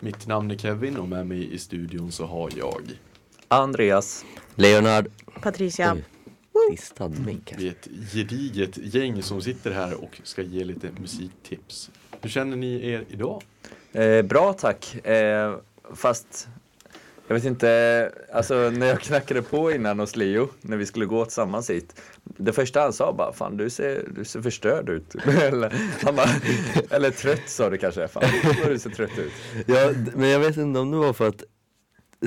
Mitt namn är Kevin och med mig i studion så har jag Andreas. Leonard. Patricia. Distad mick. Vi är ett gediget gäng som sitter här och ska ge lite musiktips. Hur känner ni er idag? Eh, bra tack. Eh, fast jag vet inte, alltså när jag knackade på innan hos Leo, när vi skulle gå tillsammans hit. Det första han sa bara, fan du ser, du ser förstörd ut. eller, han bara, eller trött sa du kanske, fan du ser trött ut. Ja, men jag vet inte om det var för att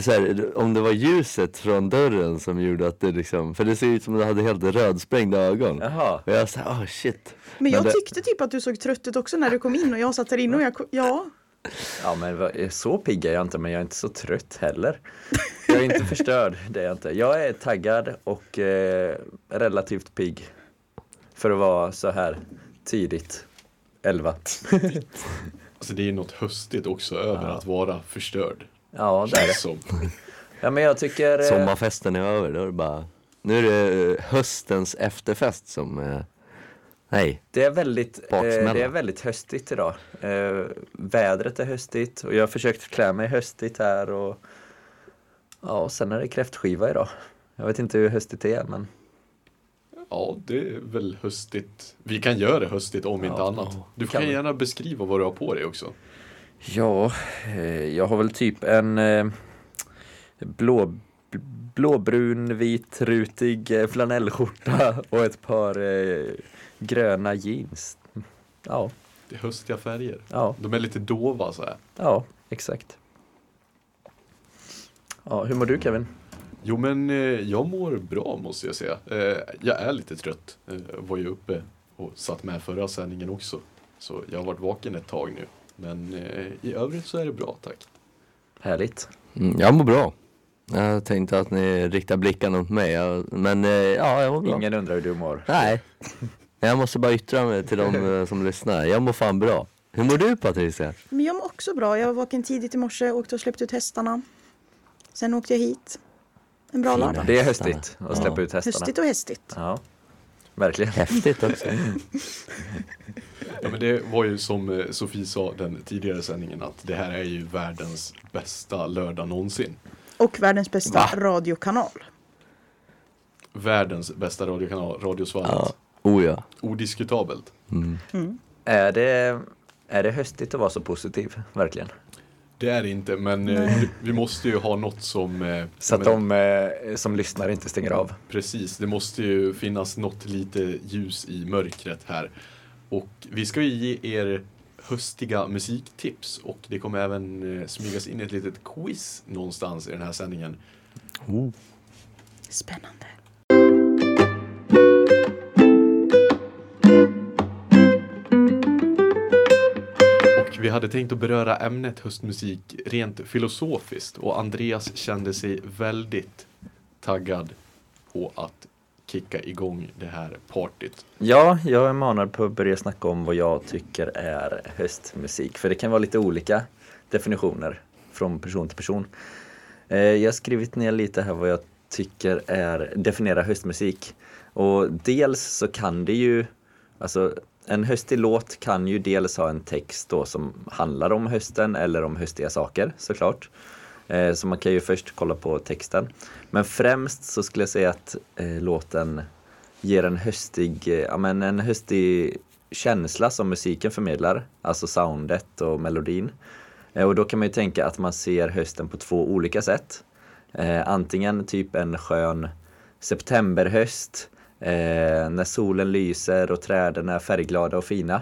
så här, om det var ljuset från dörren som gjorde att det liksom, för det ser ut som att du hade helt rödsprängda ögon. Jaha. Och jag sa, oh shit. Men jag det- tyckte typ att du såg trött ut också när du kom in och jag satt där inne och jag, ja. Ja men vad- så pigg är jag inte, men jag är inte så trött heller. Jag är inte förstörd, det är jag inte. Jag är taggad och eh, relativt pigg. För att vara så här tidigt. 11. Alltså det är något höstigt också över att vara förstörd. Ja, det är det. Som. Ja, men jag tycker... eh, Sommarfesten är över, då är det bara, nu är det eh, höstens efterfest som, nej. Det är väldigt, eh, det är väldigt höstigt idag. Eh, vädret är höstigt och jag har försökt klä mig höstigt här och ja, och sen är det kräftskiva idag. Jag vet inte hur höstigt det är men Ja, det är väl höstigt. Vi kan göra det höstigt om inte Ja, annat. Du kan kan vi. gärna beskriva vad du har på dig också. Ja, eh, jag har väl typ en eh, blå, blåbrun, vit, rutig eh, flanellskjorta och ett par eh, gröna jeans. Ja, Det är höstiga färger. ja, De är lite dova så här. ja, exakt. Ja, hur mår du Kevin? Jo men eh, jag mår bra måste jag säga. Eh, jag är lite trött. Eh, var ju uppe och satt med förra sändningen också. Så jag har varit vaken ett tag nu. Men eh, i övrigt så är det bra tack. Härligt. Mm, jag mår bra. Jag tänkte att ni riktar blickarna mot mig, men eh, ja, jag mår bra. Ingen undrar hur du mår. Nej, jag måste bara yttra mig till de eh, som lyssnar. Jag mår fan bra. Hur mår du Patricia? Men jag mår också bra. Jag var vaken tidigt i morse, åkte och släppte ut hästarna. Sen åkte jag hit. En bra Fina. lördag. Det är höstigt att släppa Ja. ut hästarna. Höstigt och hästigt. Ja, verkligen. Häftigt också. Ja, men det var ju som eh, Sofie sa den tidigare sändningen att det här är ju världens bästa lördag någonsin. Och världens bästa Va? radiokanal. Världens bästa radiokanal, Radiosvallet. Ja. Oh ja. Odiskutabelt. Mm. Är det, är det höstigt att vara så positiv? Verkligen. Det är det inte, men eh, vi- vi måste ju ha något som... eh, Så att men- de eh, som lyssnar inte stänger av. Precis, det måste ju finnas något lite ljus i mörkret här. Och vi ska ju ge er höstiga musiktips och det kommer även eh, smygas in ett litet quiz någonstans i den här sändningen. Oh. Spännande. Och vi hade tänkt att beröra ämnet höstmusik rent filosofiskt och Andreas kände sig väldigt taggad på att kicka igång det här partyt. Ja, jag är manad på att börja snacka om vad jag tycker är höstmusik. För det kan vara lite olika definitioner från person till person. Eh, jag har skrivit ner lite här vad jag tycker är definiera höstmusik. Och dels så kan det ju, alltså en höstig låt kan ju dels ha en text då som handlar om hösten eller om höstiga saker såklart. Eh, så man kan ju först kolla på texten. Men främst så skulle jag säga att eh, låten ger en höstig, eh, ja, men en höstig känsla som musiken förmedlar. Alltså soundet och melodin. Eh, Och då kan man ju tänka att man ser hösten på två olika sätt. Eh, antingen typ en skön septemberhöst eh, när solen lyser och träden är färgglada och fina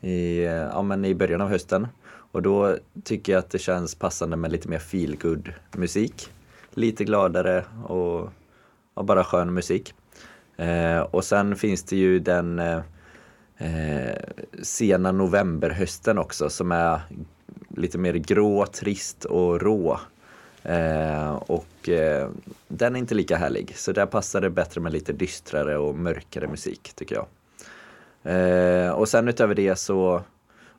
i, eh, ja, men i början av hösten. Och då tycker jag att det känns passande med lite mer feelgood musik. Lite gladare och, och bara skön musik. Eh, och sen finns det ju den eh, eh, sena novemberhösten också som är lite mer grå, trist och rå. Eh, och eh, den är inte lika härlig. Så där passar det bättre med lite dystrare och mörkare musik tycker jag. Eh, och sen utöver det så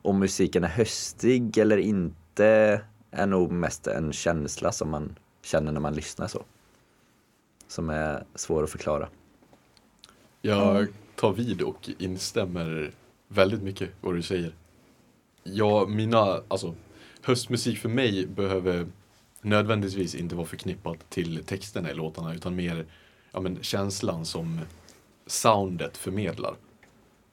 om musiken är höstig eller inte är nog mest en känsla som man känner när man lyssnar så. Som är svår att förklara. Jag tar vid och instämmer väldigt mycket vad du säger. Ja, mina, alltså höstmusik för mig behöver nödvändigtvis inte vara förknippat till texterna i låtarna utan mer ja, men, känslan som soundet förmedlar.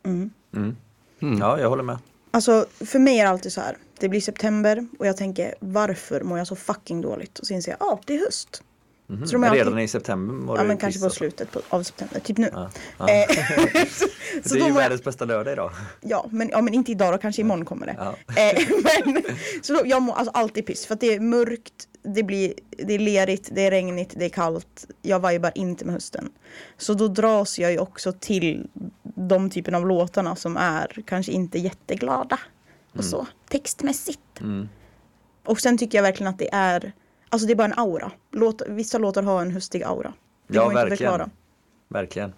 Mm. Mm. Mm. Ja, jag håller med. Alltså för mig är det alltid så här. Det blir september och jag tänker varför mår jag så fucking dåligt? Och så inser jag, ja ah, det är höst. Mhm. Så de är Redan alltid- i september Ja men kanske på slutet på, av september, typ nu. Ja. Ja. Eh, så det är ju mår jag, världens bästa lördag idag. ja, men, ja men inte idag då, kanske imorgon kommer det. Ja. Eh, men, så då, jag mår alltså alltid piss för att det är mörkt, det, blir, det är lerigt, det är regnigt, det är kallt. Jag vibar inte med hösten. Så då dras jag ju också till de typen av låtarna som är kanske inte jätteglada. Och så, textmässigt. Mm. Och sen tycker jag verkligen att det är, alltså det är bara en aura. Låt, vissa låtar har en höstig aura. Det Ja, går inte att verkligen. förklara. Verkligen.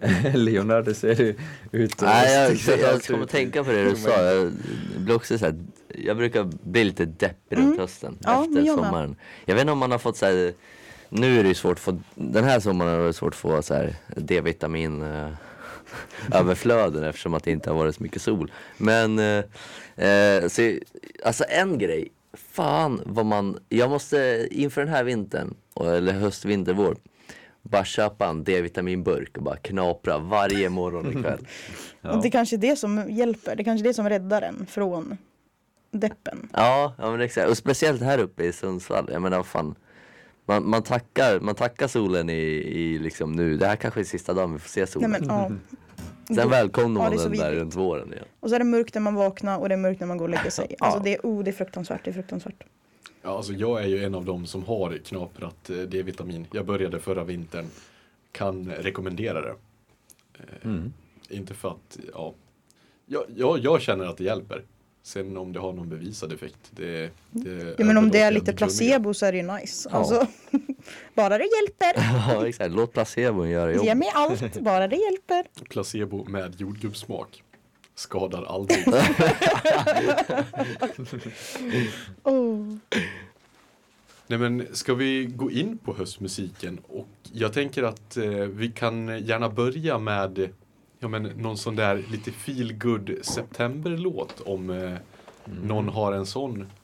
Leonard, det ser du ut och Nej, jag, jag, allt kommer ut. tänka på det du sa. Jag, blir också så här, jag brukar bli lite deppig runt hösten Mm. Ja, men efter jag med. sommaren. Jag vet inte om man har fått så här, nu är det ju svårt att få, den här sommaren har det svårt att få så här D-vitamin eh, överflöden eftersom att det inte har varit så mycket sol. Men, eh, eh, så, alltså en grej, fan vad man, jag måste inför den här vintern, eller höst, vinter, vår, bara köpa en D-vitaminburk och bara knapra varje morgon och kväll. Och det kanske är det som hjälper. Det kanske är det som räddar en från deppen. Ja, ja men exakt. Och speciellt här uppe i Sundsvall. Jag menar vad fan. Man, man, tackar, man tackar solen i, i liksom nu. Det här kanske är sista dagen vi får se Nej, solen. men, ja. Sen välkomnar Ja, man så den där runt våren igen. Och så är det mörkt när man vaknar och det är mörkt när man går och lägger sig. Alltså Ja. det är, oh, det är fruktansvärt, det är fruktansvärt. Ja, alltså jag är ju en av dem som har knaprat eh, D-vitamin. Jag började förra vintern. Kan rekommendera det. Eh, Mm. Inte för att, ja. Jag, jag, jag känner att det hjälper. Sen om det har någon bevisad effekt, det, det Ja, men om det är lite placebo så är det ju nice. Ja. Alltså, bara det hjälper. Ja exakt, låt placebon göra Ge jobbet. mig allt, bara det hjälper. Placebo med jordgubbssmak. Skadar aldrig. Oh. Nej men ska vi gå in på höstmusiken? Och jag tänker att eh, vi kan gärna börja med ja, men, någon sån där lite feel good septemberlåt om eh, någon har en sån.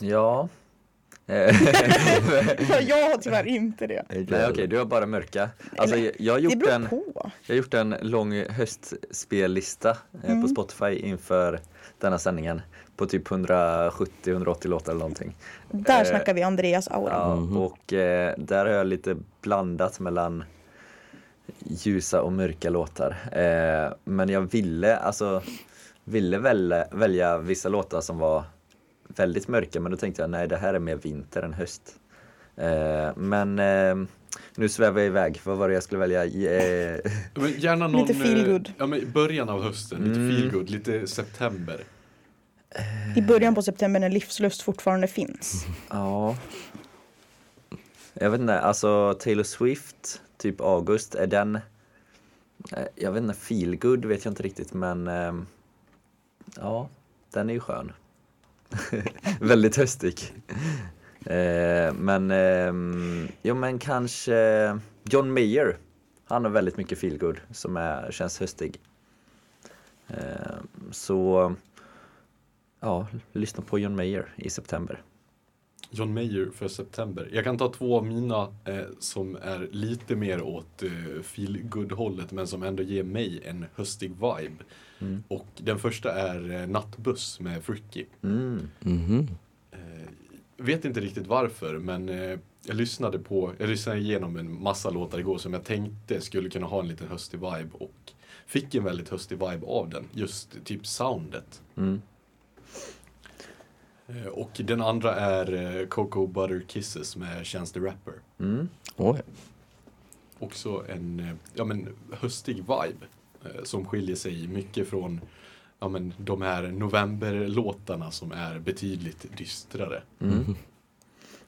Ja. Jag har tyvärr inte det. Nej okej, du har bara mörka. Alltså jag, jag, har gjort en, jag har gjort en lång höstspellista eh, Mm. på Spotify inför denna sändningen. På typ 170-180 låtar eller någonting. Där Eh, snackar vi Andreas aura. Ja, Mhm. och eh, där har jag lite blandat mellan ljusa och mörka låtar. Eh, men jag ville, alltså, ville välja, välja vissa låtar som var väldigt mörka, men då tänkte jag nej, det här är mer vinter än höst. Eh, men eh, nu svävar jag iväg, vad var det jag skulle välja? Eh, Men gärna någon, Lite feel eh, good. Ja, men i början av hösten, lite Mm. feel good, lite september. I början på september när livslust fortfarande finns. ja. Jag vet inte, alltså Taylor Swift, typ August, är den eh, jag vet inte, feel good vet jag inte riktigt men ehm, ja, den är ju skön. Väldigt höstig. Eh, men, ehm, ja men kanske John Mayer. Han har väldigt mycket feelgood som är, känns höstig. Ehm, så ja, lyssna på John Mayer i september. John Mayer för september. Jag kan ta två av mina eh, som är lite mer åt eh, feel good hållet men som ändå ger mig en höstig vibe. Mm. Och den första är eh, Nattbuss med Fricky. Mm. Mhm. Eh, vet inte riktigt varför men eh, jag lyssnade på, jag lyssnade igenom en massa låtar igår som jag tänkte skulle kunna ha en liten höstig vibe och fick en väldigt höstig vibe av den. Just typ soundet. Mm. Eh, och den andra är eh, Cocoa Butter Kisses med Chance the Rapper. Mm. Oj. Också en eh, ja, men, höstig vibe som skiljer sig mycket från ja, men, de här novemberlåtarna som är betydligt dystrare. Mm.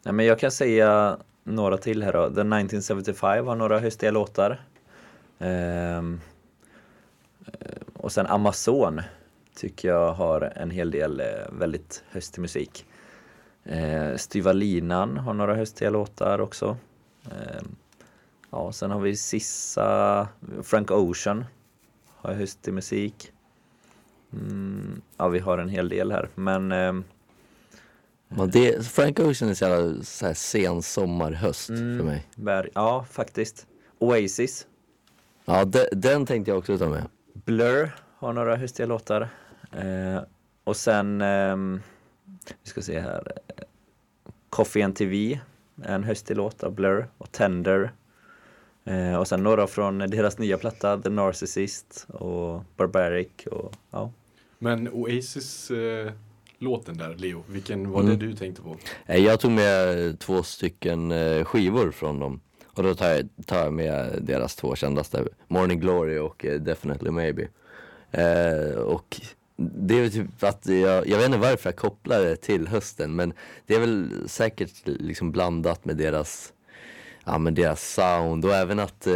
Nej, men jag kan säga några till här då. The 1975 har några höstiga låtar. Ehm, eh, och sen Amazon tycker jag har en hel del eh, väldigt höstig musik. Eh, Styva linan har några höstiga låtar också. Ehm, ja, sen har vi Sissa, Frank Ocean har höstig musik. Mm, ja, vi har en hel del här, men ehm, Men det, Frank Ocean är så jävla så här sen sommar, höst Mm. för mig. bär, ja, faktiskt. Oasis, Ja, de, den tänkte jag också ta med. Blur har några höstiga låtar. Eh, och sen, ehm, vi ska se här, eh, Coffee and TV, en höstig låt av Blur och Tender. Eh, och sen några från deras nya platta, The Narcissist och Barbaric och ja. Men Oasis eh, låten där, Leo, vilken var Mm. det du tänkte på? Eh, Jag tog med två stycken eh, skivor från dem. Och då tar jag, tar jag med deras två kändaste, Morning Glory och eh, Definitely Maybe. Eh, och det är typ att jag, jag vet inte varför jag kopplar det till hösten men det är väl säkert liksom blandat med deras Ja men deras sound och även att eh,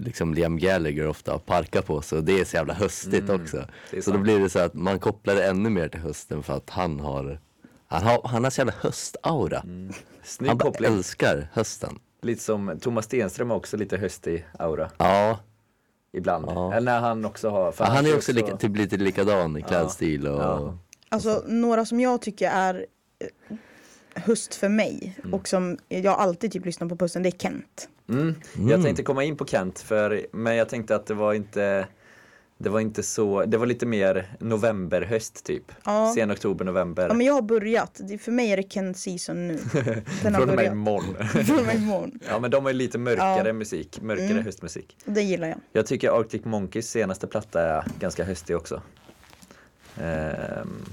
liksom Liam Gallagher ofta parkar på sig och det är så jävla höstigt Mm, också. Så då blir det så att man kopplar det ännu mer till hösten för att han har Han har, han har så jävla höstaura. Mm. Han bara koppling. älskar hösten. Lite som Thomas Stenström har också lite höstig aura Ja, ibland. Ja. Eller när han också har. för han är också lika, typ lite likadan i klädstil och Ja. Alltså några som jag tycker är eh, höst för mig Mm. och som jag alltid typ lyssnar på på hösten, det är Kent. Mm. Jag tänkte komma in på Kent, för, men jag tänkte att det var inte det var inte så, det var lite mer november, höst typ. Ja. Sen oktober, november. Ja men jag har börjat, det, för mig är det Kent season nu. Den har Från och med imorgon. Från och med imorgon. ja men de har ju lite mörkare Ja. musik, mörkare Mm. höstmusik. Det gillar jag. Jag tycker Arctic Monkeys senaste platta är ganska höstig också. Ehm,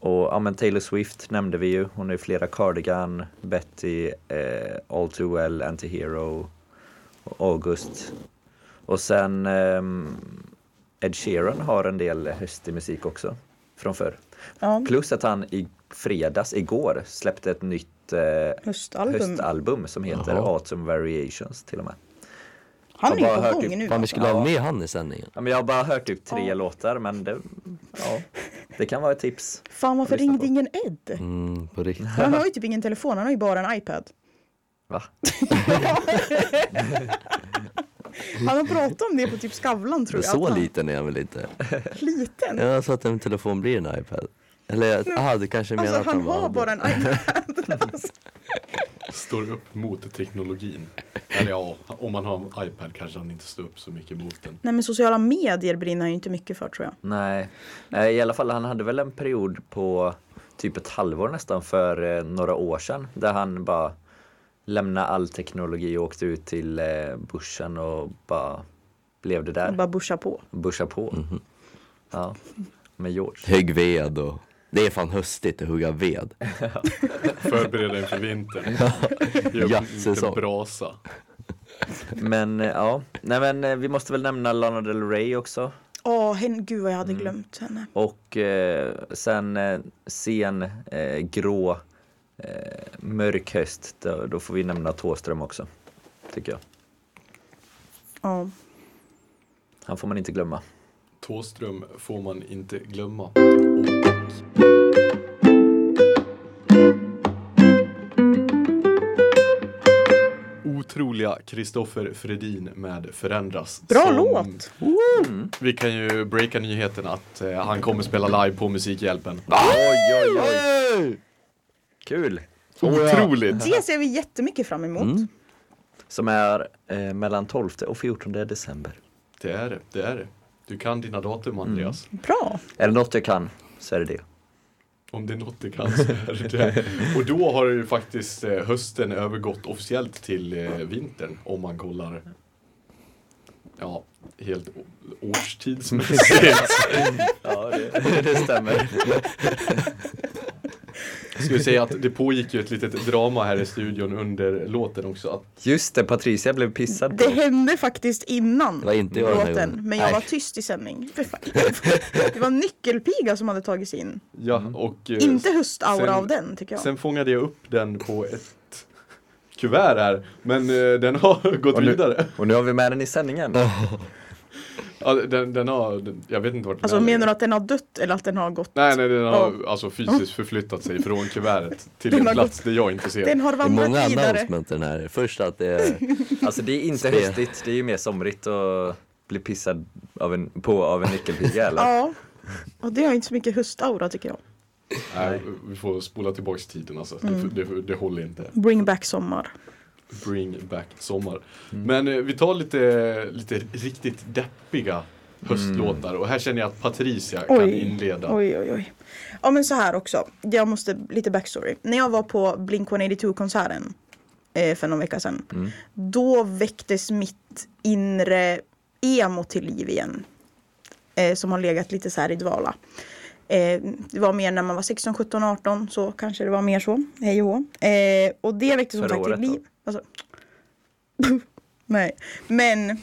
och ja men Taylor Swift nämnde vi ju, hon har ju flera Cardigan, Betty, eh, All Too Well, Antihero, August. Och sen ehm, Ed Sheeran har en del höstig musik också från förr. Ja, Plus att han i fredags, igår, släppte ett nytt eh, höstalbum. höstalbum som heter Jaha. Autumn Variations till och med. Han har är bara på hört gång typ- nu. Fan vi skulle Ja. ha med han i sändningen. Ja, men jag har bara hört typ tre Ja. låtar men det, ja, det kan vara ett tips. Fan varför ringde på. ingen Ed? Mm, på riktigt. Han har ju typ ingen telefon, han har ju bara en iPad. Va? Han har pratat om det på typ Skavlan tror jag. så han- liten är han väl inte? Liten? Jag sa att en telefon blir en iPad. Eller jaha, du kanske menar Alltså att han har bara en iPad. Står upp mot teknologin. Eller ja, om man har en iPad kanske han inte står upp så mycket mot den. Nej men sociala medier brinner han ju inte mycket för tror jag. Nej, i alla fall han hade väl en period på typ ett halvår nästan för eh, några år sedan där han bara lämnade all teknologi och åkte ut till eh, bushen och bara levde där. Bara busha på. Busha på. Mhm. Ja, med George. Högg ved och det är fan höstigt att hugga ved. Förbereda inför vintern. Gör Ja, en liten säsong. brasa. Men eh, ja, nej men eh, vi måste väl nämna Lana Del Rey också. Åh, hen, gud vad jag hade Mm. glömt henne. Och eh, sen eh, sen eh, grå eh, mörk höst, då, då får vi nämna Tåström också. Tycker jag. Ja. Han får man inte glömma. Tåström får man inte glömma. Otroliga Kristoffer Fredin med Förändras. Bra Som- låt! Vi kan ju breaka nyheten att eh, han kommer spela live på Musikhjälpen. Oj, oj, oj! Kul! Otroligt! Det ser vi jättemycket fram emot. Mm. Som är eh, mellan 12 och 14 december. Det är det, det är det. Du kan dina datum Andreas. Bra! Är det något jag kan så är det det. Om det är något du kan så är det det. Och då har ju faktiskt eh, hösten övergått officiellt till eh, vintern om man kollar Ja, helt årstidsmässigt. Ja, det, det stämmer. Ska vi säga att det pågick ju ett litet drama här i studion under låten också. Att Just det, Patricia blev pissad Det på. hände faktiskt innan Det var inte jag låten, men jag Nej. var tyst i sändning. Det var nyckelpiga som hade tagit sig in. ja, och eh, Inte höstaura sen- av den tycker jag. sen fångade jag upp den på ett kuvert här. Men eh, den har gått Och nu- vidare. Och nu har vi med den i sändningen. Ja, den, den har, den, jag vet inte vart den Alltså är. menar du att den har dött eller att den har gått? Nej, nej, den har Ja. alltså fysiskt förflyttat sig från kuvertet till Den en har plats där jag inte ser. Den har Det är vandrat många vidare. announcementen här. Först att det är Alltså det är inte höstigt, det är ju mer somrigt och bli pissad av en, på av en nyckelpiga eller? Ja. Och det har inte så mycket höstaura tycker jag. Nej, vi får spola tillbaks tiden alltså. Mm. Det, det, det håller inte. Bring back sommar. Bring back sommar. Mm. Men eh, vi tar lite, lite riktigt deppiga höstlåtar och här känner jag att Patricia kan Oj. inleda. Oj, oj, oj. Ja men så här också. Jag måste, lite backstory. När jag var på Blink 182 konserten eh, för någon vecka sedan. Mm. Då väcktes mitt inre emo till liv igen. Eh, som har legat lite så här i dvala. Eh, det var mer när man var 16, 17, 18 så kanske det var mer så. Hej och eh, Och det väcktes som sagt till året då? Alltså, nej, men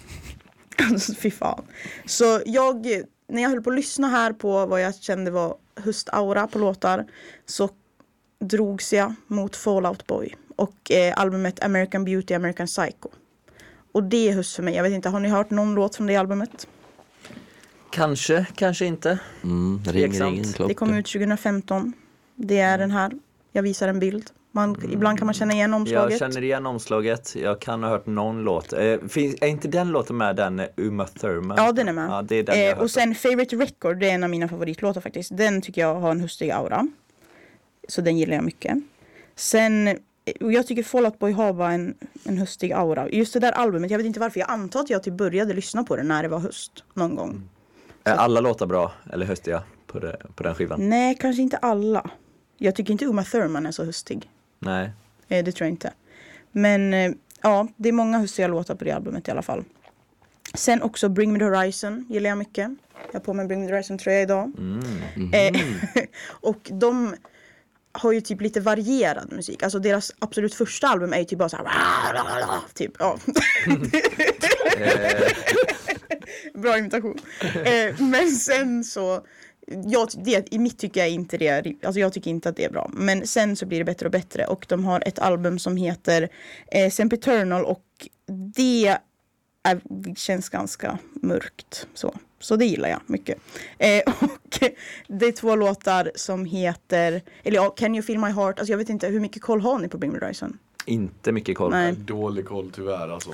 alltså, fy fan. Så jag, när jag höll på att lyssna här på vad jag kände var höstaura på låtar så drogs jag mot Fallout Boy och eh, albumet American Beauty, American Psycho. Och det är höst för mig. Jag vet inte, har ni hört någon låt från det albumet? Kanske, kanske inte. Mm, ring, ring. Det kom ut 2015. Det är den här. Jag visar en bild. Man, Ibland kan man känna igen Jag omslaget. känner igen omslaget, jag kan ha hört någon låt. Eh, finns, är inte den låten med den eh, Uma Thurman? Ja, den är med. Ja, det är den jag Eh, och sen Favorite Record, det är en av mina favoritlåtar faktiskt. Den tycker jag har en höstig aura. Så den gillar jag mycket. Sen, eh, och jag tycker Fall Out Boy har bara en, en höstig aura. Just det där albumet, jag vet inte varför. Jag antar att jag typ började lyssna på det när det var höst. Någon gång. Är alla låtar bra eller höstiga på, det, på den skivan? Nej, kanske inte alla. Jag tycker inte Uma Thurman är så höstig. Nej. Eh, det tror jag inte. Men eh, ja, det är många höstiga låtar på det albumet i alla fall. Sen också Bring Me The Horizon gillar jag mycket. Jag har på mig Bring Me The Horizon tröja idag. Mm. Eh, och de har ju typ lite varierad musik. Alltså deras absolut första album är ju typ bara så här. Typ, ja. Eh, Bra imitation. Eh, men sen så, jag, det, i mitt tycker jag inte det, alltså jag tycker inte att det är bra. Men sen så blir det bättre och bättre och de har ett album som heter eh, Sempiternal och det är, känns ganska mörkt. Så. så det gillar jag mycket. Eh, och det är två låtar som heter, eller ja, Can You Feel My Heart, alltså jag vet inte hur mycket koll har ni på Bring Me The Horizon? inte mycket koll. Nej. Dålig koll tyvärr alltså.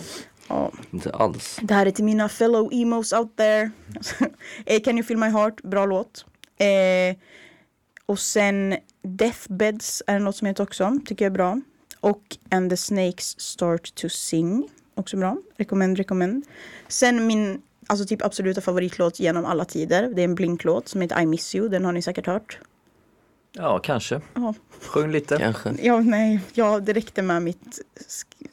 Ja. Inte alls. Det här är till mina fellow emos out there. eh, Can you feel my heart? Bra låt. Eh, och sen Deathbeds är en låt som heter också. Tycker jag är bra. Och And the Snakes Start to Sing. Också bra. Recommend, recommend. Sen min alltså typ absoluta favoritlåt genom alla tider. Det är en Blink-låt som heter I Miss You. Den har ni säkert hört. Ja, kanske. Ja, Sjung lite. Kanske. ja nej. Ja, det räckte med mitt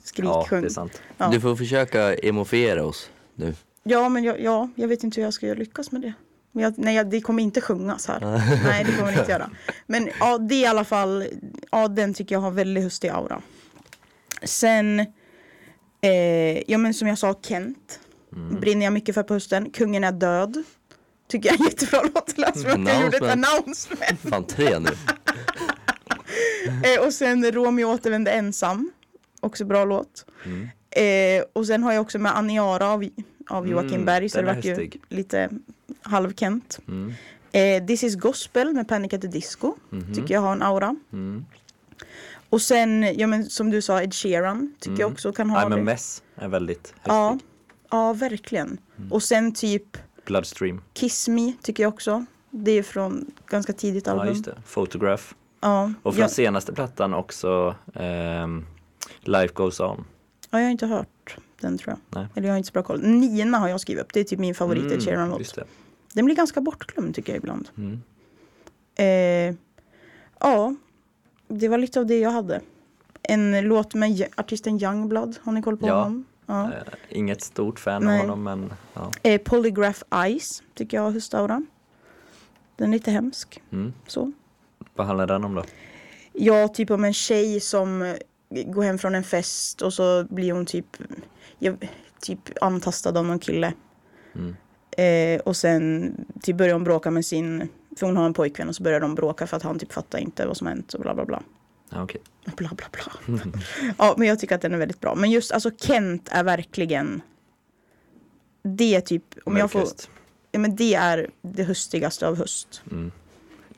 sk- Ja, det är sant. Ja. Du får försöka emofiera oss nu. Ja, men jag, ja, jag vet inte hur jag ska lyckas med det. Men jag, nej, det kommer inte sjungas här. nej, det kommer det inte göra. Men ja, det är i alla fall, ja, den tycker jag har väldigt höstig aura. Sen, eh, ja men som jag sa, Kent. Brinner jag mycket för på hösten. Kungen är död. Tycker jag är jättebra låt. Som att jag gjorde ett announcement. Fan tre nu. Eh, och sen Romeo återvände ensam. Också bra låt. Mm. Eh, och sen har jag också med Aniara av, av Joakim Mm, Berg. Så det vart ju lite halvkent. Mm. Eh, This is Gospel med Panic at the Disco. Mhm. Tycker jag har en aura. Mm. Och sen, ja men som du sa, Ed Sheeran. Tycker jag också kan ha I'm a det. mess är väldigt häftig. Ja, ja, verkligen. Mm. Och sen typ Bloodstream. Kiss Me tycker jag också. Det är från ganska tidigt album. Ja, just det. Photograph. Ja, Och från jag, senaste plattan också ehm, Life Goes On. ja, jag har inte hört den tror jag. Nej. Eller jag har inte så bra koll. Nina har jag skrivit upp. Det är typ min favorit Ed just Sheeran-låt. det. Den blir ganska bortglömd tycker jag ibland. Mm. Eh, ja, det var lite av det jag hade. En låt med artisten Youngblood. Har ni koll på Ja. honom? Ja. Eh, inget stort fan Nej. av honom men ja. Eh, Polygraph Eyes tycker jag har höstaura. Den är lite hemsk. Mm. Så. Vad handlar den om då? Ja, typ om en tjej som går hem från en fest och så blir hon typ, ja, typ antastad av någon kille. Mm. Eh, och sen typ börjar hon bråka med sin, för hon har en pojkvän och så börjar de bråka för att han typ fattar inte vad som hänt och bla bla bla. Ja, okej. Bla bla bla. ja, men jag tycker att den är väldigt bra. Men just alltså Kent är verkligen det är typ, om jag får, ja men det är det höstigaste av höst. Mm.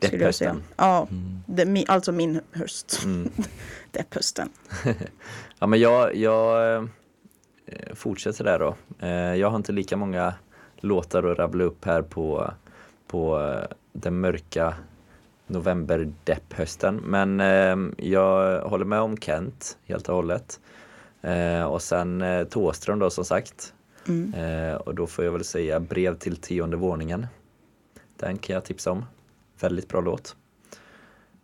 Skulle jag säga. Depphösten. Ja, det, mi- alltså min höst. Mm. Depphösten. Ja men jag, jag eh, fortsätter där då. Eh, jag har inte lika många låtar att rabbla upp här på, på eh, den mörka november-depp-hösten. Men eh, jag håller med om Kent helt och hållet. Eh, och sen eh, Tåström då som sagt. Mm. Eh, och då får jag väl säga Brev till tionde våningen. Den kan jag tipsa om. Väldigt bra låt.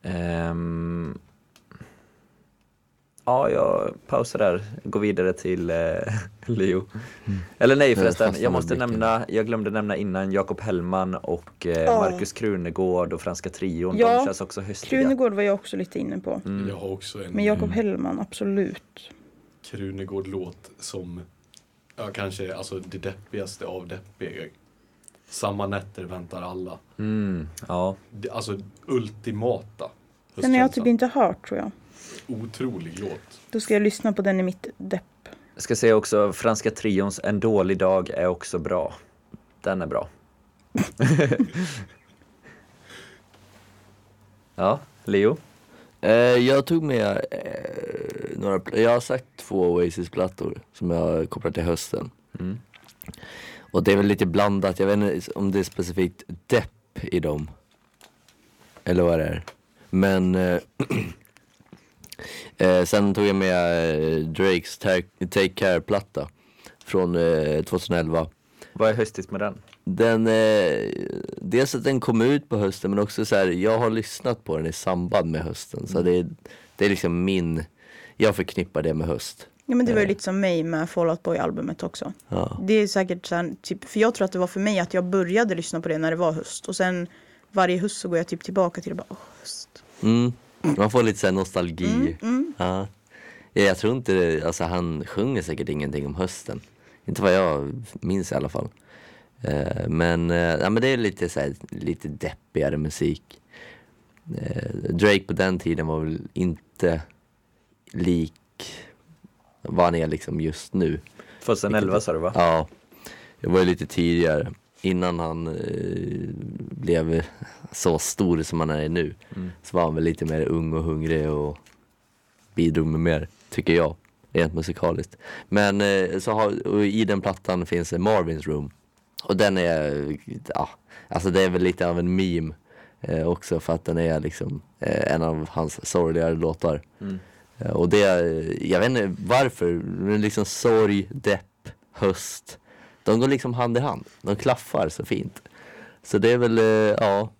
Ehm, ja, jag pausar där. Går vidare till eh, Leo. Eller nej förresten, jag måste nämna, jag glömde nämna innan Jakob Hellman och eh, Ja. Markus Krunegård och Franska trion. Ja, De känns också höstiga. Krunegård var jag också lite inne på. Mm. Jag har också en Men Jakob Hellman, absolut. Krunegård-låt som ja, kanske alltså det deppigaste av deppiga. Samma nätter väntar alla. Mm, ja. Det, alltså ultimata Den har jag typ inte hört tror jag. Otrolig låt. Då ska jag lyssna på den i mitt depp. Jag ska säga också Franska trions En dålig dag är också bra. Den är bra. ja, Leo. Eh, jag tog med eh, några, jag har sagt två Oasis-plattor som jag kopplar till hösten. Mm. Och det är väl lite blandat, jag vet inte om det är specifikt depp i dem. Eller vad det är. Men eh, eh, sen tog jag med eh, Drakes Ta- Take Care-platta från eh, 2011. Vad är höstigt med den? Den, eh, dels att den kom ut på hösten men också så här, jag har lyssnat på den i samband med hösten. Så det, är- det är liksom min, jag förknippar det med höst. Ja men det var ju Eh. lite som mig med Fall Out Boy-albumet också. Ja. Det är säkert så här, typ, för jag tror att det var för mig att jag började lyssna på det när det var höst. Och sen varje höst så går jag typ tillbaka till det bara, åh, höst. Mm. Man får lite så här nostalgi. Mm, mm. Ja. Ja, jag tror inte det, alltså han sjunger säkert ingenting om hösten. Inte vad jag minns i alla fall. Eh, men, eh, ja, men det är lite så här, lite deppigare musik. Drake på den tiden var väl inte lik vad han är liksom just nu. 2011 sa du va? Ja, det var ju lite tidigare. Innan han eh, blev så stor som han är nu. Mm. Så var han väl lite mer ung och hungrig och bidrog med mer, tycker jag. Rent musikaliskt. Men eh, så har, i den plattan finns Marvins Room. Och den är, ja, alltså det är väl lite av en meme eh, också för att den är liksom eh, en av hans sorgligare låtar. Mm. Eh, och det, eh, jag vet inte varför, men liksom sorg, depp, höst. De går liksom hand i hand. De klaffar så fint. Så det är väl, eh, ja.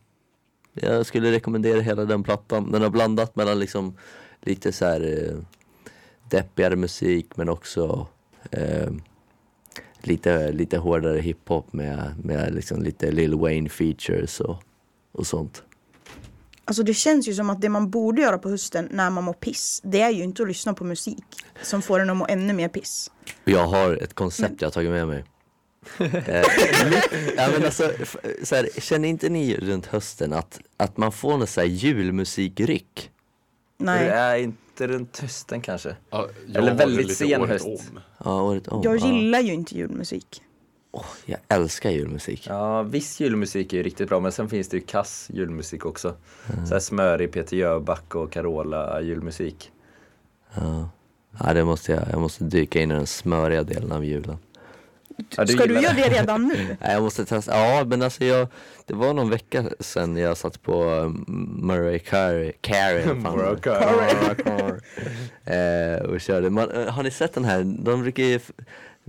Jag skulle rekommendera hela den plattan. Den har blandat mellan liksom lite så här deppigare musik men också eh, lite, lite hårdare hiphop med, med liksom lite Lil Wayne features och, och sånt. Alltså det känns ju som att det man borde göra på hösten när man mår piss, det är ju inte att lyssna på musik som får en att må ännu mer piss. Jag har ett koncept jag har tagit med mig. Eh, ja, men alltså, så här, känner inte ni runt hösten att, att man får något så här julmusikryck? Det Nej, är inte runt hösten kanske. Ja, Eller väldigt det sen höst. om. Ja, året om. jag ja. gillar ju inte julmusik. Åh, jag älskar julmusik. Ja, viss julmusik är ju riktigt bra men sen finns det ju kass julmusik också. Så här smörig Peter Jöback och Carola julmusik. Ja. Ja, det måste jag. Jag måste dyka in i den smöriga delen av julen. Ja, Ska du göra det redan nu? Nej, jag måste testa. Ja, men alltså jag, det var någon vecka sedan jag satt på um, Murray Carey, Carey var. Mariah Carey. eh, och körde. Man, eh, har ni sett den här? De brukar ju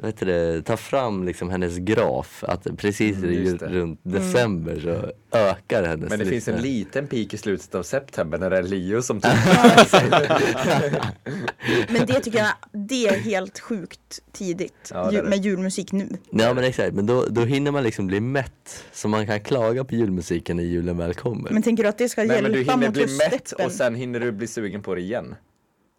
heter det, ta fram liksom hennes graf. Att precis Mm, runt december så ökar hennes Men det finns en lyssnare. liten peak i slutet av september när det är Leo som Men det tycker jag, det är helt sjukt tidigt. Ja, det med julmusik nu. Ja men exakt, men då, då hinner man liksom bli mätt. Så man kan klaga på julmusiken när julen väl kommer. Men tänker du att det ska Nej men du hjälpa hinner mot bli mätt och sen hinner du bli sugen på det igen.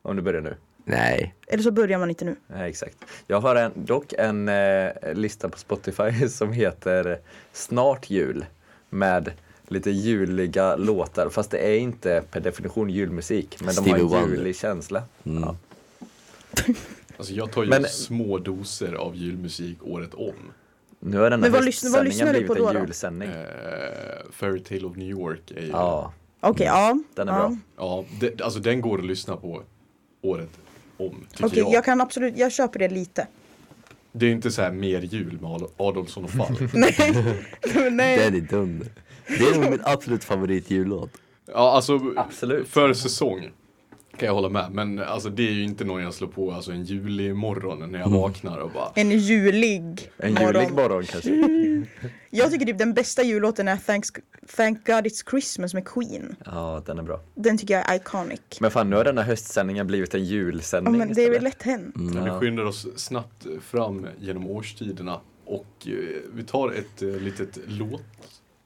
Om du börjar nu. Nej. Eller så börjar man inte nu. Nej, exakt. Jag har en, dock en eh, lista på Spotify som heter Snart jul med lite juliga låtar. Fast det är inte per definition julmusik. Men de Stevie har en Wonder. julig känsla. Mm. Ja. Alltså jag tar ju Men- små doser av julmusik året om. Nu har den här Men vad lyssnar- vad lyssnar du på då, en då? julsändning. Eh, Fairy Tale of New York är ju... Ja, Okej, ja. den är ja. bra. Ja, det, alltså den går att lyssna på året om, Okej, jag. jag kan absolut, jag köper det lite. Det är inte så här mer jul med Ad- Adolfsson och Falk. Nej. Den är dunder. Det är nog min absolut favoritjullåt. Ja, alltså Absolut. för säsong kan jag hålla med. Men alltså det är ju inte någon jag slår på alltså en julig morgon när jag vaknar och bara En julig En morgon. julig morgon kanske. Jag tycker typ den bästa jullåten är Thanks, Thank God It's Christmas med Queen. Ja, den är bra. Den tycker jag är iconic. Men fan, nu har den här höstsändningen blivit en Ja, julsändning men det är väl lätt hänt. Men Ja. vi skyndar oss snabbt fram genom årstiderna och eh, vi tar ett eh, litet låt.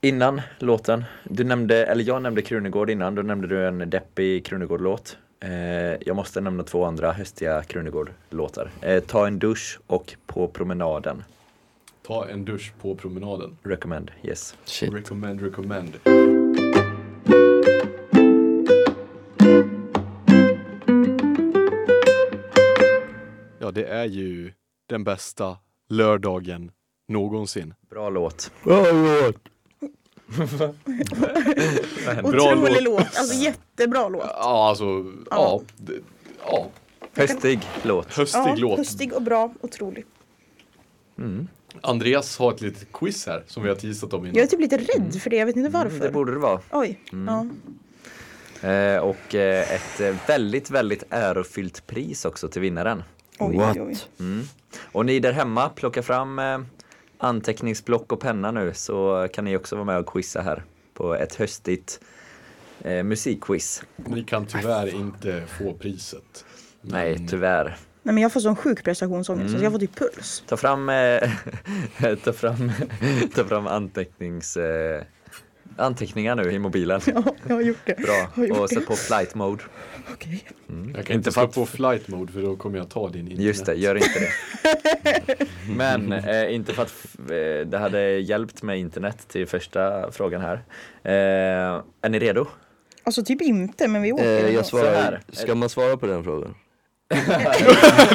Innan låten, du nämnde, eller jag nämnde Krunegård innan, då nämnde du en deppig Krunegård-låt. Eh, jag måste nämna två andra höstiga Krunegård-låtar. Eh, Ta en dusch och På promenaden. Ta en dusch på promenaden. Recommend, yes. Shit. Recommend, recommend. Ja, det är ju den bästa lördagen någonsin. Bra låt. Bra låt! Bra Otrolig låt. låt. Alltså jättebra låt. Ja, alltså, ja. det- ja. Höstig låt. Höstig Ja, låt. höstig och bra. Otrolig. Andreas har ett litet quiz här som vi har teasat om innan. Jag är typ lite rädd för det. Jag vet inte varför. Mm, det borde det vara. Oj. Ja. Eh, och eh, ett eh, väldigt, väldigt ärofyllt pris också till vinnaren. Oj, What? oj, oj. Och ni där hemma, plocka fram eh, anteckningsblock och penna nu så kan ni också vara med och quizza här på ett höstigt eh, musikquiz. Ni kan tyvärr inte få priset. Nej, tyvärr. Nej men jag får sån sjuk prestationsångest Mm. så jag får typ puls. Ta fram, eh, ta fram, ta fram antecknings, eh, anteckningar nu i mobilen. Ja, jag har gjort det. Bra. Har gjort Och sätt på flight mode. Okej. Jag kan Inte att- på flight mode för då kommer jag ta din internet. Just det, gör inte det. Men eh, inte för att eh, det hade hjälpt med internet till första frågan här. Eh, är ni redo? Alltså typ inte men vi åker. Eh, jag svarar. Ska man svara på den frågan?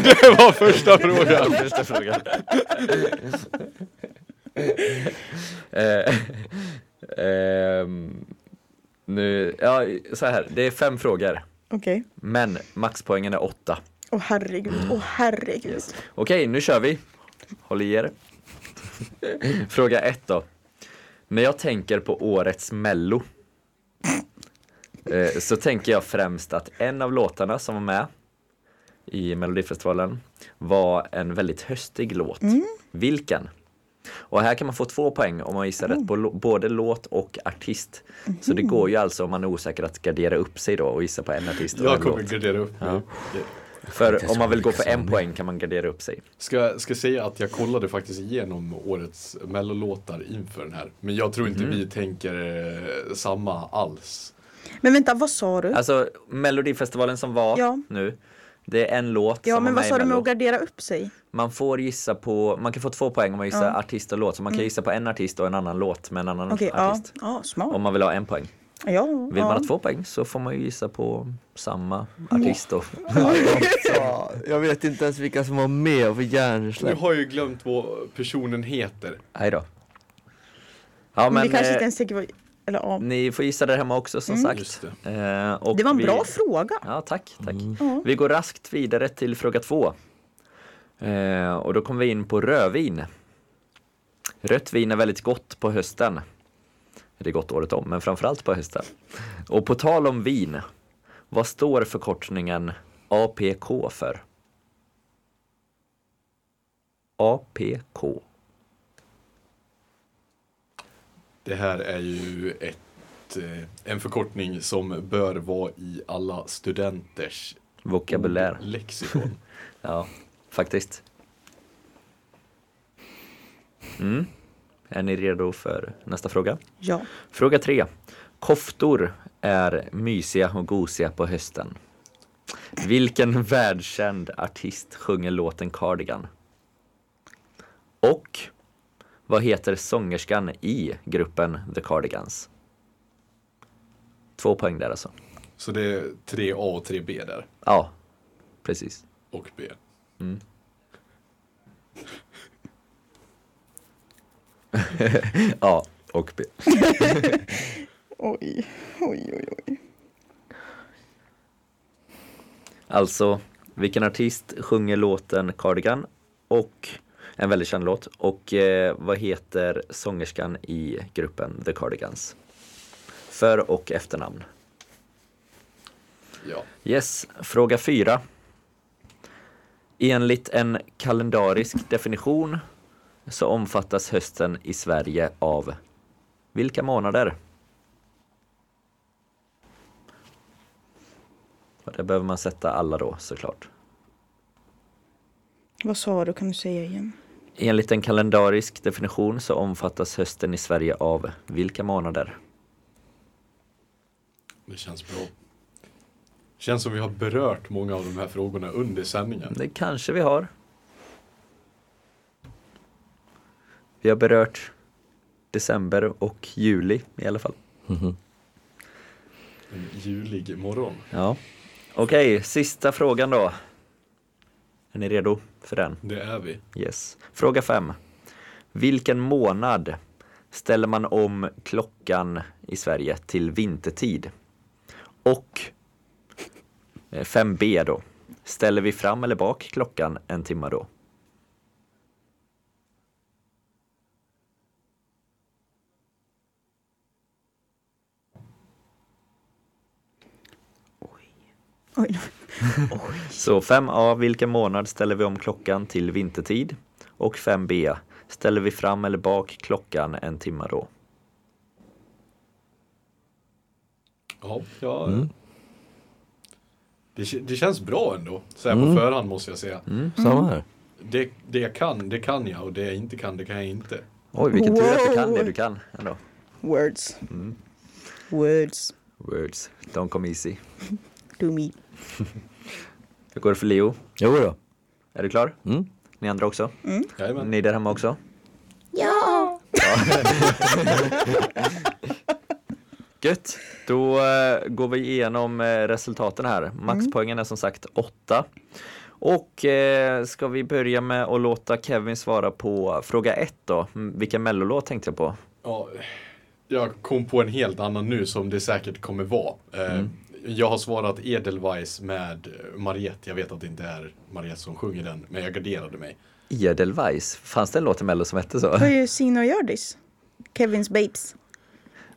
Det var första frågan. Första frågan. Eh, nu, ja, så här, det är fem frågor. Okej. Men maxpoängen är åtta. Åh herregud. Åh herregud. Okej, nu kör vi. Håll i er. Fråga ett då. När jag tänker på årets mello eh, så tänker jag främst att en av låtarna som var med i Melodifestivalen var en väldigt höstig låt. Vilken? Och här kan man få två poäng om man gissar rätt på både låt och artist. Så det går ju alltså om man är osäker att gardera upp sig då och gissa på en artist och Jag en kommer låt. gardera upp Ja. nu. För om man vill gå för en poäng kan man gardera upp sig. Ska, ska säga att jag kollade faktiskt igenom årets mellolåtar inför den här. Men jag tror Mhm. inte vi tänker eh, samma alls. Men vänta, vad sa du? Alltså Melodifestivalen som var Ja. nu Det är en låt ja som men vad sa du med att gardera upp sig? Man får gissa på, man kan få två poäng om man gissar Ja. artist och låt Så man kan gissa på en artist och en annan låt med en annan ja. artist Ja, smart. Om man vill ha en poäng Ja, Vill ja. man ha två poäng så får man ju gissa på samma artist då Ja, jag vet inte ens vilka som var med och hjärnsläpp. har ju glömt vad personen heter. Nej då Ja men, men vi kanske eh, inte ens tänker. Eller ja. ni får gissa där hemma också som Mm. Just sagt det. eh, och Det var en vi- bra fråga. Ja, tack. tack. Ja. Vi går raskt vidare till fråga två. Eh, och då kommer vi in på rödvin. Rött vin är väldigt gott på hösten. Det är gott året om, men framförallt på hösten. Och på tal om vin, vad står förkortningen APK för? APK. Det här är ju ett, eh, en förkortning som bör vara i alla studenters Vokabulär. lexikon. Ja, faktiskt. Mm. Är ni redo för nästa fråga? Ja. Fråga tre. Koftor är mysiga och gosiga på hösten. Vilken världskänd artist sjunger låten Cardigan? Och vad heter sångerskan i gruppen The Cardigans? Två poäng där alltså. Så det är 3A och 3B där. Ja, precis. Och B. A och B. Oj, oj, oj, oj. Alltså, vilken artist sjunger låten Cardigan och En väldigt känd låt. Och eh, vad heter sångerskan i gruppen The Cardigans? För och efternamn. Ja. Yes, fråga fyra. Enligt en kalendarisk definition så omfattas hösten i Sverige av vilka månader? Och där behöver man sätta alla då såklart. Vad sa du? Kan du säga igen? Enligt en kalendarisk definition så omfattas hösten i Sverige av vilka månader? Det känns bra. Känns som vi har berört många av de här frågorna under sändningen. Det kanske vi har. Vi har berört december och juli i alla fall. Mhm. En julig morgon. Ja. Okej, sista frågan då. Är ni redo för den? Det är vi. Yes. Fråga 5. Vilken månad ställer man om klockan i Sverige till vintertid? Och eh, 5b då. Ställer vi fram eller bak klockan en timme då? Oj. Så 5a, vilken månad ställer vi om klockan till vintertid? Och 5b, ställer vi fram eller bak klockan en timme då? Ja, ja. Mm. Det, det känns bra ändå. Så här Mm. på förhand måste jag säga. Samma här. Det, det jag kan, det kan jag och det jag inte kan, det kan jag inte. Oj, vilken tur att du kan det du kan ändå. Words. Mm. Words. Words, don't come easy. To me. Hur går det för Leo? Jo då. Är du klar? Mm. Ni andra också? Jajamän. Ni där hemma också? Ja! Gött! Då eh, går vi igenom eh, resultaten här. Maxpoängen är som sagt 8. Och eh, ska vi börja med att låta Kevin svara på fråga 1 då? Mm, Vilken mellolåt tänkte jag på? Ja, jag kom på en helt annan nu som det säkert kommer vara. Eh, Mm. Jag har svarat Edelweiss med Mariette. Jag vet att det inte är Mariette som sjunger den, men jag garderade mig. Edelweiss, fanns det en låt i Mello som hette så? Vad är Sina och Hjördis? Kevins Babes.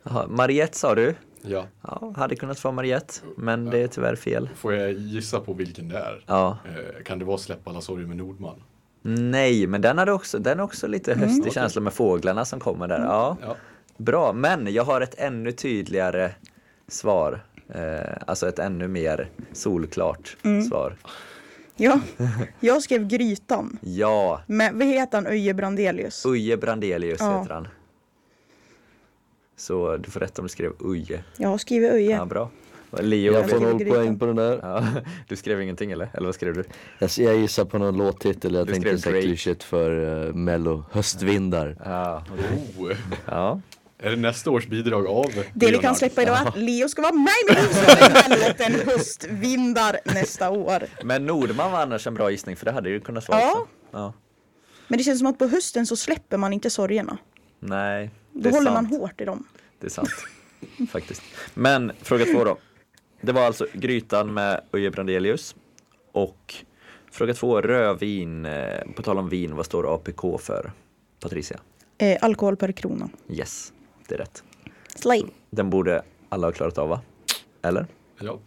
Jaha, Mariette sa du? Ja, Ja, hade kunnat vara Mariette, men det är tyvärr fel. får jag gissa på vilken det är? Ja, Eh, Kan det vara Släpp alla sorger med Nordman? nej, men den hade också, den har också lite höstig okej. känsla med fåglarna som kommer där. Ja, Ja, bra, men jag har ett ännu tydligare svar. Eh, alltså ett ännu mer solklart svar. Ja, jag skrev Grytan. Ja, Men vad heter han? Öje Brandelius. Uje Brandelius Ja. heter han. Så du får rätt om du skrev Uje. Jag har skrivit Öje. Ja, bra. Leo, Jag får skriver noll poäng på den där. ja, du skrev ingenting eller? Eller vad skrev du? Jag, jag gissar på någon låttitel, jag Du tänkte säga klyschigt för uh, mello, höstvindar. Ja, oh. ja. Är det nästa års bidrag av Det vi kan släppa idag är att Leo ska vara med i Melodifestivalen höstvindar nästa år. Men Nordman var annars en bra gissning för det hade ju kunnat vara Ja. Ja. Men det känns som att på hösten så släpper man inte sorgerna. Nej, det Då är håller sant. man hårt i dem. Det är sant. Faktiskt. Men fråga två då. Det var alltså Grytan med Uje Brandelius. Och fråga två, rödvin. eh, På tal om vin, vad står APK för? Patricia? Eh, alkohol per krona. Yes, det är rätt. Slay. Den borde alla ha klarat av va? Eller? Ja.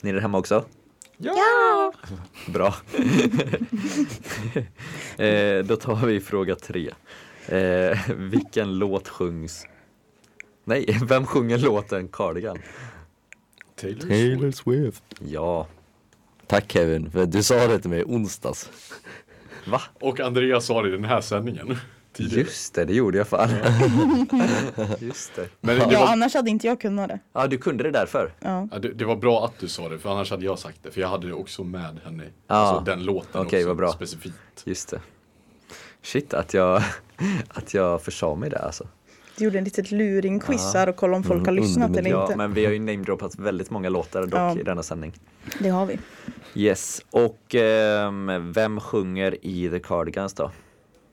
Ni är där hemma också? Ja! Bra. eh, då tar vi fråga tre. Eh, vilken låt sjungs? Nej, vem sjunger låten Cardigan? Taylor, Swift. Taylor Swift. Ja, Tack Kevin, för du sa det till mig i onsdags. va? Och Andreas sa det i den här sändningen. Tidigare. Just det, det gjorde jag fan. Just det. Men det Ja, var, annars hade inte jag kunnat det. Ja, du kunde det därför? Ja. ja, det, det var bra att du sa det, för annars hade jag sagt det. För jag hade det också med henne. Ja. Alltså den låten Okej, också, vad bra. specifikt. Just det. Shit, att jag, att jag försa mig där alltså. Du gjorde en litet luring-quiz här och kollade om folk har Mm, lyssnat eller undermedvetet. Ja, inte. men vi har ju namedroppat väldigt många låtar dock Ja. i denna sändning. Det har vi. Yes, och ehm, vem sjunger i The Cardigans då?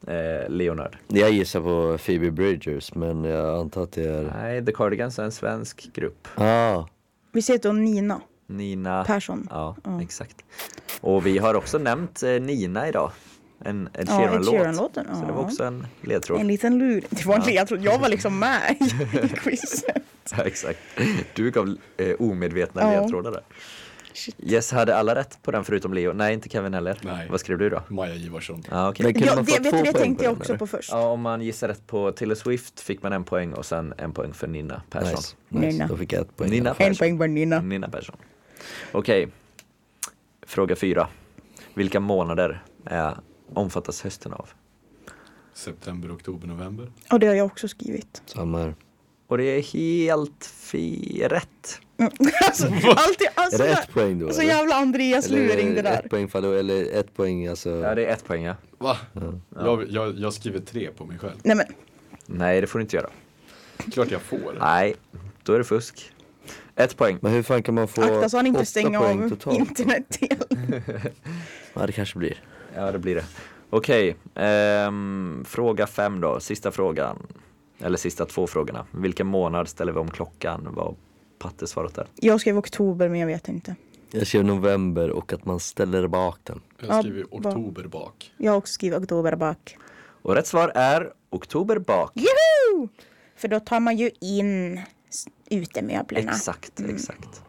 Eh, Leonard. Jag gissar på Phoebe Bridgers, men jag antar att det är... Nej, The Cardigans är en svensk grupp. Ah, Vi ser då Nina Nina Persson. Ja, Ja. exakt. Och vi har också nämnt eh, Nina idag. En Ed Ja, Sheeran-låt. Sheeran-låten, Så det ja. var också en ledtråd. En liten lur. Det var en Ja. ledtråd. Jag var liksom med i quizet. Ja, exakt. Du gav eh, omedvetna Ja. ledtrådar där. Shit. Yes, hade alla rätt på den förutom Leo? Nej, inte Kevin heller. Nej. Vad skrev du då? Maja Ivarsson. Ja, okej. Men kunde Ja, man det, få vet två du, det tänkte jag också eller? på först. Ja, om man gissar rätt på Taylor Swift fick man en poäng och sen en poäng för Nina Persson. Nice, nice. Nina. Då fick jag ett poäng. Nina. En poäng på Nina. Nina Persson. Okej. Fråga fyra. Vilka månader är, omfattas hösten av? September, oktober, november. Och det har jag också skrivit. Samma här. Och det är helt fi- rätt. alltså, alltid, Är alltså, det ett poäng då? så eller? jävla Andreas Eller luring det där. Ett poäng för, eller ett poäng alltså. Ja, det är ett poäng ja. Va? Jag, jag, jag skriver tre på mig själv. Nej men, Nej, det får du inte göra. Klart jag får. Nej, då är det fusk. Ett poäng. Men hur fan kan man få akta så han inte stänger av totalt? internet. Ja det kanske blir. Ja, det blir det. Okej, ehm, fråga fem då. Sista frågan. Eller sista två frågorna. Vilken månad ställer vi om klockan? Vad Patte svarat där. Jag skrev oktober men jag vet inte. Jag skrev november och att man ställer bak den. Jag Ja, skriver va- oktober bak. Jag har också skrivit oktober bak. Och rätt svar är oktober bak. Juhu! För då tar man ju in utemöblerna. Exakt, exakt.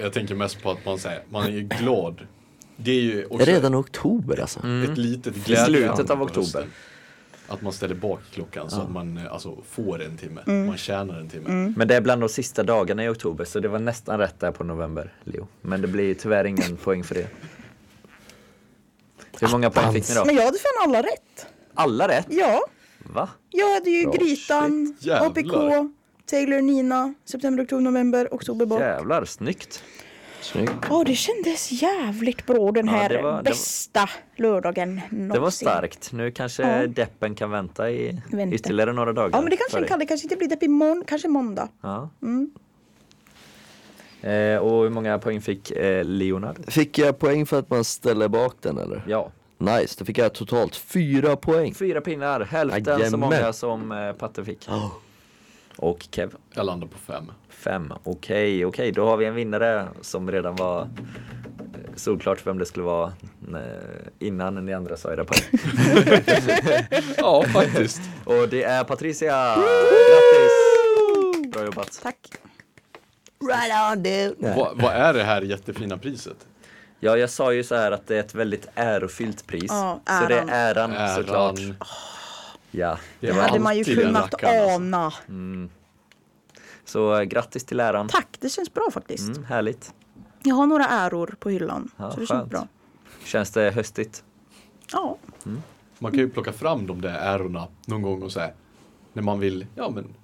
Jag tänker mest på att man, säger, man är ju glad. Det är ju också Redan oktober alltså. ett litet I glädjeämne slutet av oktober. Att man ställer bak klockan så att man eh, alltså, får en timme. Mm. Man tjänar en timme. Men det är bland de sista dagarna i oktober så det var nästan rätt där på november, Leo. Men det blir tyvärr ingen poäng för det. Hur många poäng fick ni då? Men jag hade fan alla rätt. Alla rätt? Ja, Va? jag hade ju Bra, Grytan. APK, Taylor, Nina, september, oktober, november, oktober bak. Jävlar, snyggt. Snyggt. Ja, det kändes jävligt bra den Ja, här det var- det var- bästa lördagen någonsin. Det var starkt. Nu kanske Ja. deppen kan vänta i Vänta. ytterligare några dagar. Ja, men det kanske kan. Det kanske inte blir depp imorgon, kanske måndag. Ja. Mm. Eh, och hur många poäng fick eh, Leonard? Fick jag poäng för att man ställer bak den eller? Ja, Nice, då fick jag totalt fyra poäng. fyra pinnar. Hälften så Jajamän. många som eh, Patte fick. Oh. Och Kev. Jag landar på fem. Fem. Okej, okej. Då har vi en vinnare som redan var eh, solklart vem det skulle vara eh, innan ni andra sa era poäng. Ja, faktiskt. Och det är Patricia! Grattis! Bra jobbat. Tack. Right on dude. Vad, vad är det här jättefina priset? Ja, jag sa ju så här att det är ett väldigt ärofyllt pris. Ja, Så det är äran. äran, såklart. Äran. Ja. Det Det hade man ju kunnat alltså. ana. Så eh, grattis till äran. Tack, det känns bra faktiskt. Mm, härligt. Jag har några äror på hyllan. Ja, så det skönt. känns bra. Känns det höstigt? Ja, Man kan ju plocka fram de där ärorna någon gång och så här, när man vill, ja men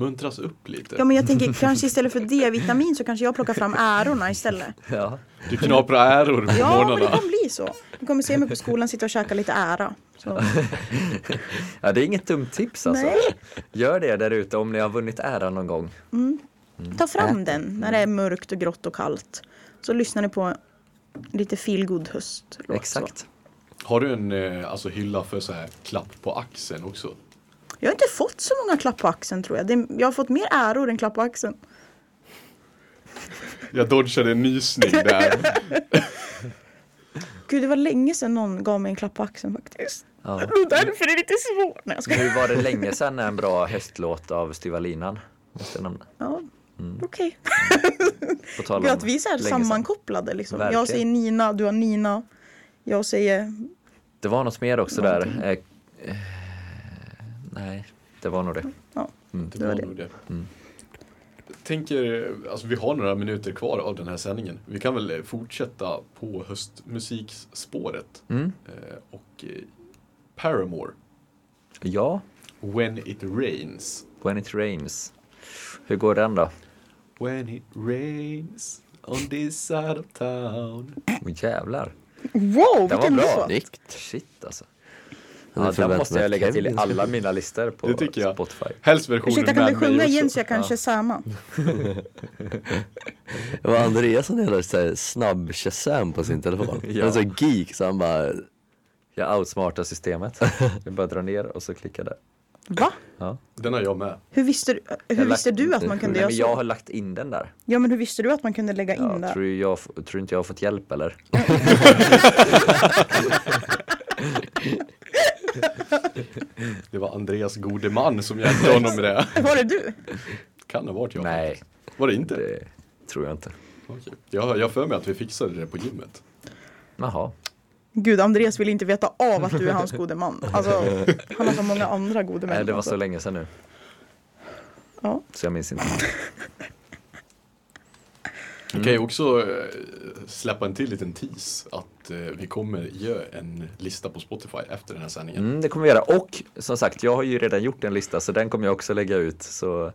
muntras upp lite. ja men jag tänker kanske istället för D-vitamin så kanske jag plockar fram ärorna istället. Ja. Du knaprar äror på Ja, men det morgnarna. kommer bli så. Du kommer se mig på skolan sitta och käka lite ära. Så. ja, det är inget dumt tips alltså. Nej. Gör det där ute om ni har vunnit äran någon gång. Ta fram den när det är mörkt och grått och kallt. Så lyssnar ni på lite feelgood höst. Exakt. Har du en eh, alltså, hylla för så här klapp på axeln också? Jag har inte fått så många klapp på axeln tror jag. Det, jag har fått mer äror än klapp på axeln. Jag dodgade en nysning där. Gud, det var länge sedan någon gav mig en klapp på axeln faktiskt. Ja. Därför är det lite svårt. Nej, jag skojar. Nu var det länge sedan en bra höstlåt av Styva Linan. Måste jag nämna. Ja, okej. På tal om Gud, att vi är så här sammankopplade liksom. Verkligen. Jag säger Nina, du har Nina. Jag säger... Det var något mer också Någonting. där. Eh, nej, det var nog det. Ja. Det Det var var nog det. Mm. Tänker, alltså vi har några minuter kvar av den här sändningen. Vi kan väl eh, fortsätta på höstmusikspåret. Mm. Eh, och eh, Paramore, Ja, When It Rains. When It Rains. Hur går den då? When it rains on this side of town. Åh jävlar. Wow, Den var vilken bra. låt! Snyggt. Shit alltså. Ja, den måste jag lägga till i alla mina listor på Det tycker jag. Spotify. Helst versionen Ursäkta, kan du sjunga igen så jag kan Ja. shazama? Det var Andreas som hade så snabb shazam på sin telefon. Ja. Han är så geek så han bara Jag outsmartar systemet. Jag bara drar ner och så klickar där. Va? Ja. Den har jag med. Hur visste, du- hur Jag visste lagt- du att man kunde Nej, göra men jag så? har lagt in den där. Ja, men hur visste du att man kunde lägga in Ja, där? tror, jag, tror inte jag har fått hjälp eller? Det var Andreas gode man som hjälpte honom med det. Var det du? Kan ha varit jag. Nej, Var det inte? det tror jag inte. Okej. Jag jag har för mig att vi fixade det på gymmet. Jaha. Gud, Andreas vill inte veta av att du är hans gode man. Alltså, han har så många andra gode män. Nej, det var så länge sedan nu. Ja. Så jag minns inte. Vi kan ju också eh, släppa en till liten tease att eh, vi kommer göra en lista på Spotify efter den här sändningen. Mm, det kommer vi göra. Och som sagt, jag har ju redan gjort en lista så den kommer jag också lägga ut. Så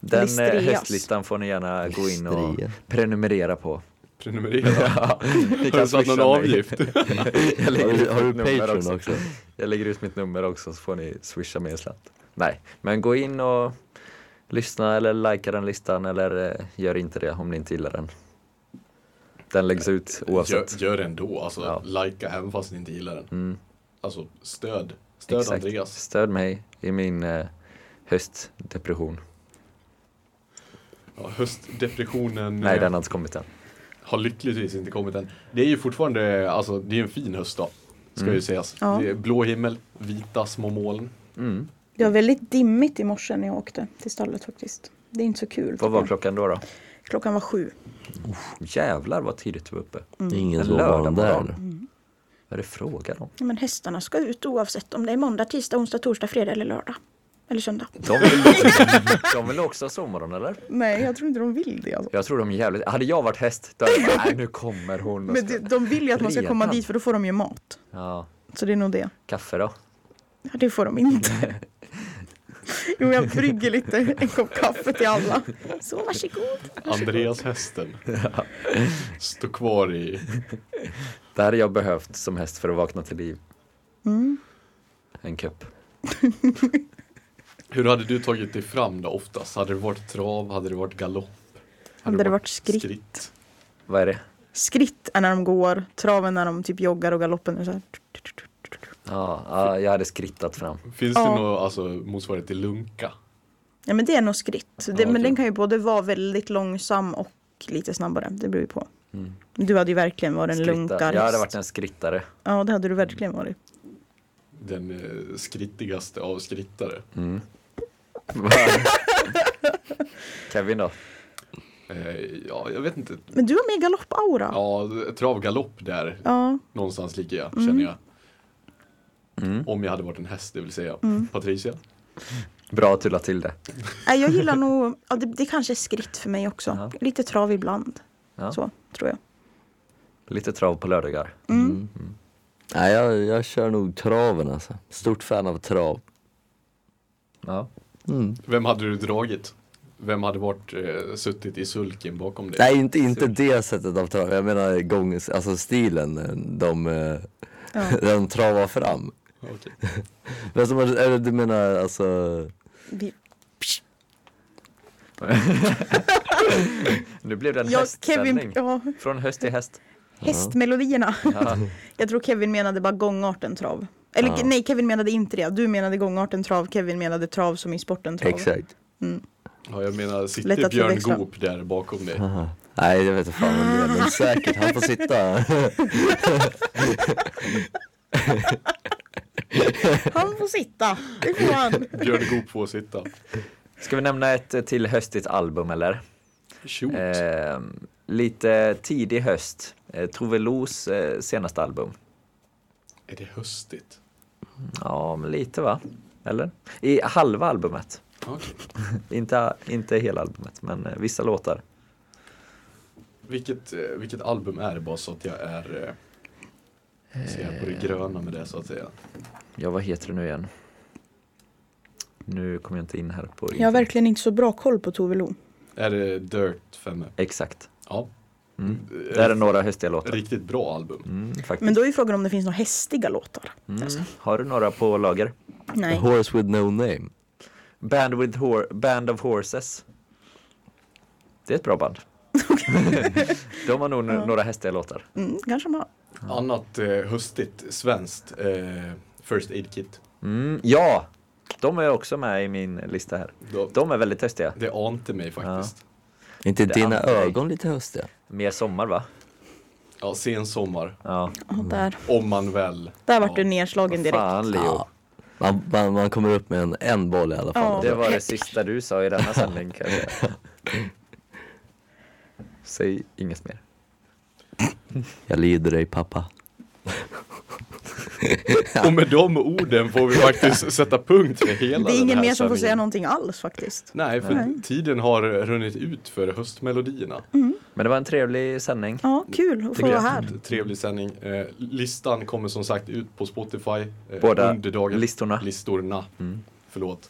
den eh, Listreas. höstlistan får ni gärna gå in och prenumerera på. Prenumerera. Ja, ni Har du satt någon avgift? jag Har lägger du, ut har du mitt nummer Patreon också? Jag lägger ut mitt nummer också så får ni swisha mig en slant. Nej, men gå in och lyssna eller likea den listan eller eh, gör inte det om ni inte gillar den. Den läggs ut Gör, oavsett. gör det ändå, alltså Ja. likea även fast ni inte gillar den. Mm, Alltså stöd. Stöd exakt. Andreas. Stöd mig i min eh, höstdepression. Ja, höstdepressionen Nej, eh, den har inte kommit än. har lyckligtvis inte kommit än. Det är ju fortfarande, alltså det är en fin höstdag. Ska Mm. ju sägas. Ja. Det är blå himmel, vita små moln. Mm. Det var väldigt dimmigt i morse när jag åkte till stallet faktiskt. Det är inte så kul. Vad var klockan då? då? Klockan var sju. Jävlar vad tidigt du var uppe. Det är ingen En sovmorgon där. lördagmorgon. Vad är det frågan om? Ja, Men hästarna ska ut oavsett om det är måndag, tisdag, onsdag, torsdag, fredag eller lördag. Eller söndag. De vill, de vill också ha sovmorgon eller? Nej, jag tror inte de vill det. Alltså. Jag tror de är jävligt... Hade jag varit häst, då hade jag bara, nej nu kommer hon. Men ska- de, de vill ju att man ska komma dit för då får de ju mat. Ja, Så det är nog det. kaffe då? Ja, det får de inte. Jo, jag brygger lite en kopp kaffe till alla. Så varsågod. Andreas hästen. Står kvar i... Det hade jag behövt som häst för att vakna till liv. Mm. En kupp. Hur hade du tagit dig fram då oftast? Hade det varit trav? Hade det varit galopp? Hade det varit skritt? skritt? Vad är det? Skritt är när de går, traven när de typ joggar och galoppen är så här. Ja, ja, jag hade skrittat fram. Finns det Ja. något alltså, motsvarighet till lunka? Ja men det är nog skritt. Det, Ja, Men den kan ju både vara väldigt långsam och lite snabbare. Det beror ju på. Mm. Du hade ju verkligen varit en Skritta. lunkar. Jag hade varit en skrittare. Ja det hade du verkligen varit. Den eh, skrittigaste av skrittare. Mm. Kevin då? Eh, ja, jag vet inte. Men du har mer galoppaura. Ja, trav galopp där. Ja. Någonstans ligger jag, känner jag. Mm. Om jag hade varit en häst, det vill säga. Mm. Patricia? Bra att du la till det. Nej, jag gillar nog, ja, det, det kanske är skritt för mig också. Ja. Lite trav ibland. Ja. Så tror jag. Lite trav på lördagar. Mm. Nej, jag, jag kör nog traven alltså. Stort fan av trav. Ja. Mm. Vem hade du dragit? Vem hade varit, eh, suttit i sulken bakom dig? Nej, inte, inte det sättet av trav. Jag menar gång, alltså stilen. eh, De, eh, Ja. de travar fram. Okej. Men som, eller du menar alltså... Vi, Nu blev det en ja. Kevin, ja, Från höst till häst. hästmelodierna. Ja. Jag tror Kevin menade bara gångarten trav. Eller Ja. nej, Kevin menade inte det. Du menade gångarten trav, Kevin menade trav som i sporten trav. Exakt. Ja, jag menar, sitter att Björn. Goop där bakom dig? Aha. Nej, jag vet inte fan vem det är, men säkert. Han får sitta. Han får sitta, det får han. Björn Goop får sitta. Ska vi nämna ett eh, till höstigt album eller? Shoot. Eh, lite tidig höst. Eh, Tove Los eh, senaste album. Är det höstigt? Ja, men lite va? Eller? I halva albumet. Okej. Inte, inte hela albumet, men eh, vissa låtar. Vilket, eh, vilket album är det bara så att jag är eh, ser på det gröna med det så att säga. Ja, vad heter det nu igen? Nu kommer jag inte in här på Jag har verkligen inte så bra koll på Tove Lo. Är det Dirt 5? Exakt. Ja. Mm. Där är några höstiga låtar. Riktigt bra album. Mm, faktiskt. Men då är ju frågan om det finns några hästiga låtar. Mm. Har du några på lager? Nej. Horse with no name. Band, with hor- Band of Horses. Det är ett bra band. De har nog n- några hästiga låtar. Mm, kanske man Annat eh, höstigt svenskt eh, First Aid Kit. Mm, ja, de är också med i min lista här. Då, De är väldigt höstiga. det ante mig faktiskt. inte Det dina ögon lite höstiga? Mer sommar va? Ja, sen sommar. Ja, Ja, där, Om man väl. där vart Ja. du nedslagen direkt. fan Leo. Ja. Man, man, man kommer upp med en, en boll i alla fall. Ja. Det var det sista du sa i denna sändning. Säg inget mer. Jag lider dig pappa. Och med de orden får vi faktiskt sätta punkt för hela Det är den ingen här mer som får säga någonting alls faktiskt. Nej, för Nej. tiden har runnit ut för höstmelodierna. Men det var en trevlig sändning. Ja, kul att få vara här. Trevlig sändning. Eh, listan kommer som sagt ut på Spotify. Eh, Båda under dagen. listorna. Listorna. Mm. Förlåt.